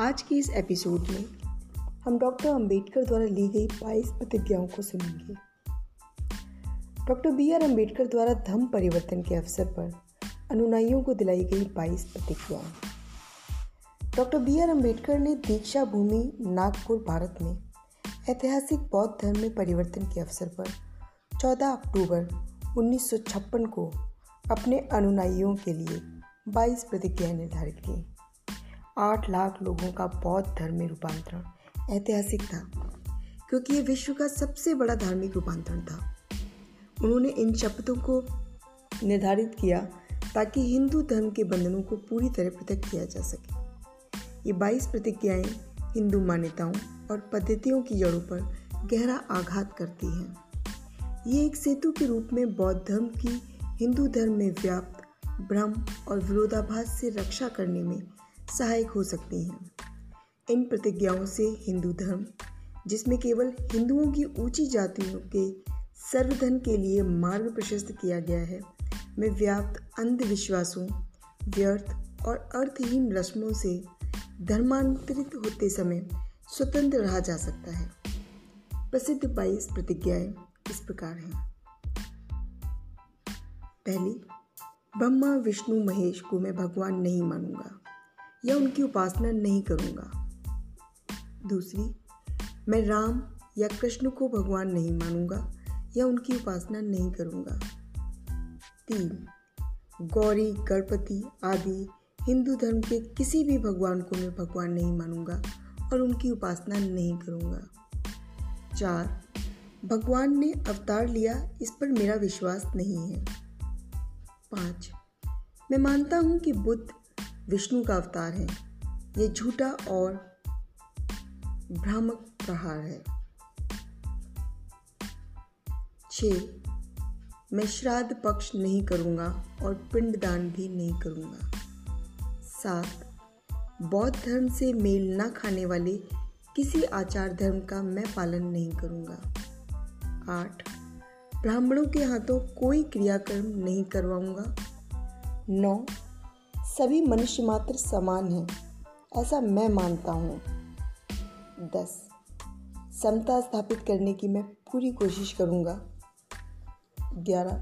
आज की इस एपिसोड में हम डॉक्टर अंबेडकर द्वारा ली गई बाईस प्रतिज्ञाओं को सुनेंगे। डॉक्टर बी आर अंबेडकर द्वारा धर्म परिवर्तन के अवसर पर अनुनाइयों को दिलाई गई बाईस प्रतिज्ञाएँ। डॉक्टर बी आर अंबेडकर ने दीक्षा भूमि नागपुर, भारत में ऐतिहासिक बौद्ध धर्म में परिवर्तन के अवसर पर 14 अक्टूबर 1956 को अपने अनुनाइयों के लिए 22 प्रतिज्ञाएँ निर्धारित की। आठ लाख लोगों का बौद्ध धर्म में रूपांतरण। ऐतिहासिक था, क्योंकि ये विश्व का सबसे बड़ा धार्मिक रूपांतरण था। उन्होंने इन शपथों को निर्धारित किया ताकि हिंदू धर्म के बंधनों को पूरी तरह पृथक किया जा सके। ये बाईस प्रतिज्ञाएँ हिंदू मान्यताओं और पद्धतियों की जड़ों पर गहरा आघात करती हैं। ये एक सेतु के रूप में बौद्ध धर्म की हिंदू धर्म में व्याप्त, भ्रम और विरोधाभास से रक्षा करने में सहायक हो सकती हैं। इन प्रतिज्ञाओं से हिंदू धर्म, जिसमें केवल हिंदुओं की ऊँची जातियों के सर्वधन के लिए मार्ग प्रशस्त किया गया है, में व्याप्त अंधविश्वासों, व्यर्थ और अर्थहीन रस्मों से धर्मांतरित होते समय स्वतंत्र रहा जा सकता है। प्रसिद्ध बाईस प्रतिज्ञाएँ इस प्रकार हैं। पहली, ब्रह्मा, विष्णु, महेश को मैं भगवान नहीं मानूँगा। या उनकी उपासना नहीं करूँगा। दूसरी, मैं राम या कृष्ण को भगवान नहीं मानूँगा या उनकी उपासना नहीं करूँगा। तीन, गौरी, गणपति आदि हिंदू धर्म के किसी भी भगवान को मैं भगवान नहीं मानूँगा और उनकी उपासना नहीं करूँगा। चार, भगवान ने अवतार लिया, इस पर मेरा विश्वास नहीं है। पाँच, मैं मानता हूँ कि बुद्ध विष्णु का अवतार है। ये झूठा और भ्रामक प्रहार है। छ मैं श्राद्ध पक्ष नहीं करूँगा और पिंडदान भी नहीं करूँगा। सात, बौद्ध धर्म से मेल न खाने वाले किसी आचार धर्म का मैं पालन नहीं करूँगा। आठ, ब्राह्मणों के हाथों कोई क्रियाकर्म नहीं करवाऊँगा। नौ सभी मनुष्य मात्र समान हैं, ऐसा मैं मानता हूँ। दस, समता स्थापित करने की मैं पूरी कोशिश करूँगा। ग्यारह,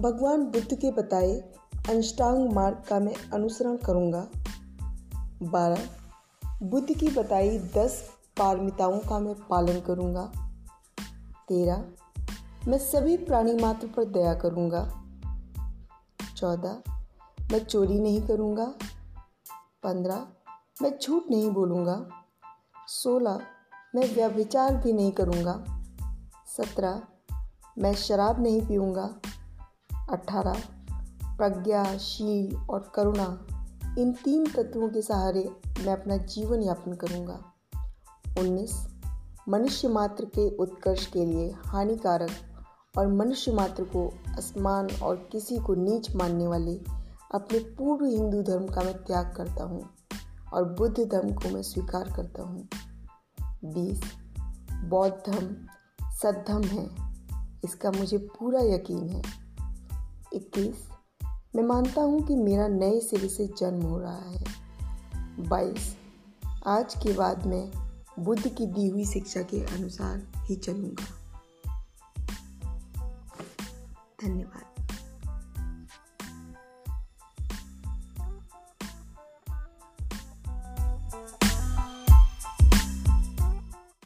भगवान बुद्ध के बताए अंष्टांग मार्ग का मैं अनुसरण करूँगा। बारह, बुद्ध की बताई दस पारमिताओं का मैं पालन करूँगा। तेरह, मैं सभी प्राणी मात्र पर दया करूँगा। चौदह मैं चोरी नहीं करूँगा। पंद्रह, मैं झूठ नहीं बोलूँगा। सोलह, मैं व्यभिचार भी नहीं करूँगा। सत्रह, मैं शराब नहीं पीऊँगा। अठारह, प्रज्ञा, शील और करुणा, इन तीन तत्वों के सहारे मैं अपना जीवन यापन करूँगा। उन्नीस, मनुष्य मात्र के उत्कर्ष के लिए हानिकारक और मनुष्य मात्र को असमान और किसी को नीच मानने वाले अपने पूर्व हिंदू धर्म का मैं त्याग करता हूँ और बुद्ध धर्म को मैं स्वीकार करता हूँ। बीस बौद्ध धर्म सद्धम है। इसका मुझे पूरा यकीन है। इक्कीस, मैं मानता हूँ कि मेरा नए सिरे से जन्म हो रहा है। बाईस, आज के बाद मैं बुद्ध की दी हुई शिक्षा के अनुसार ही चलूँगा। धन्यवाद।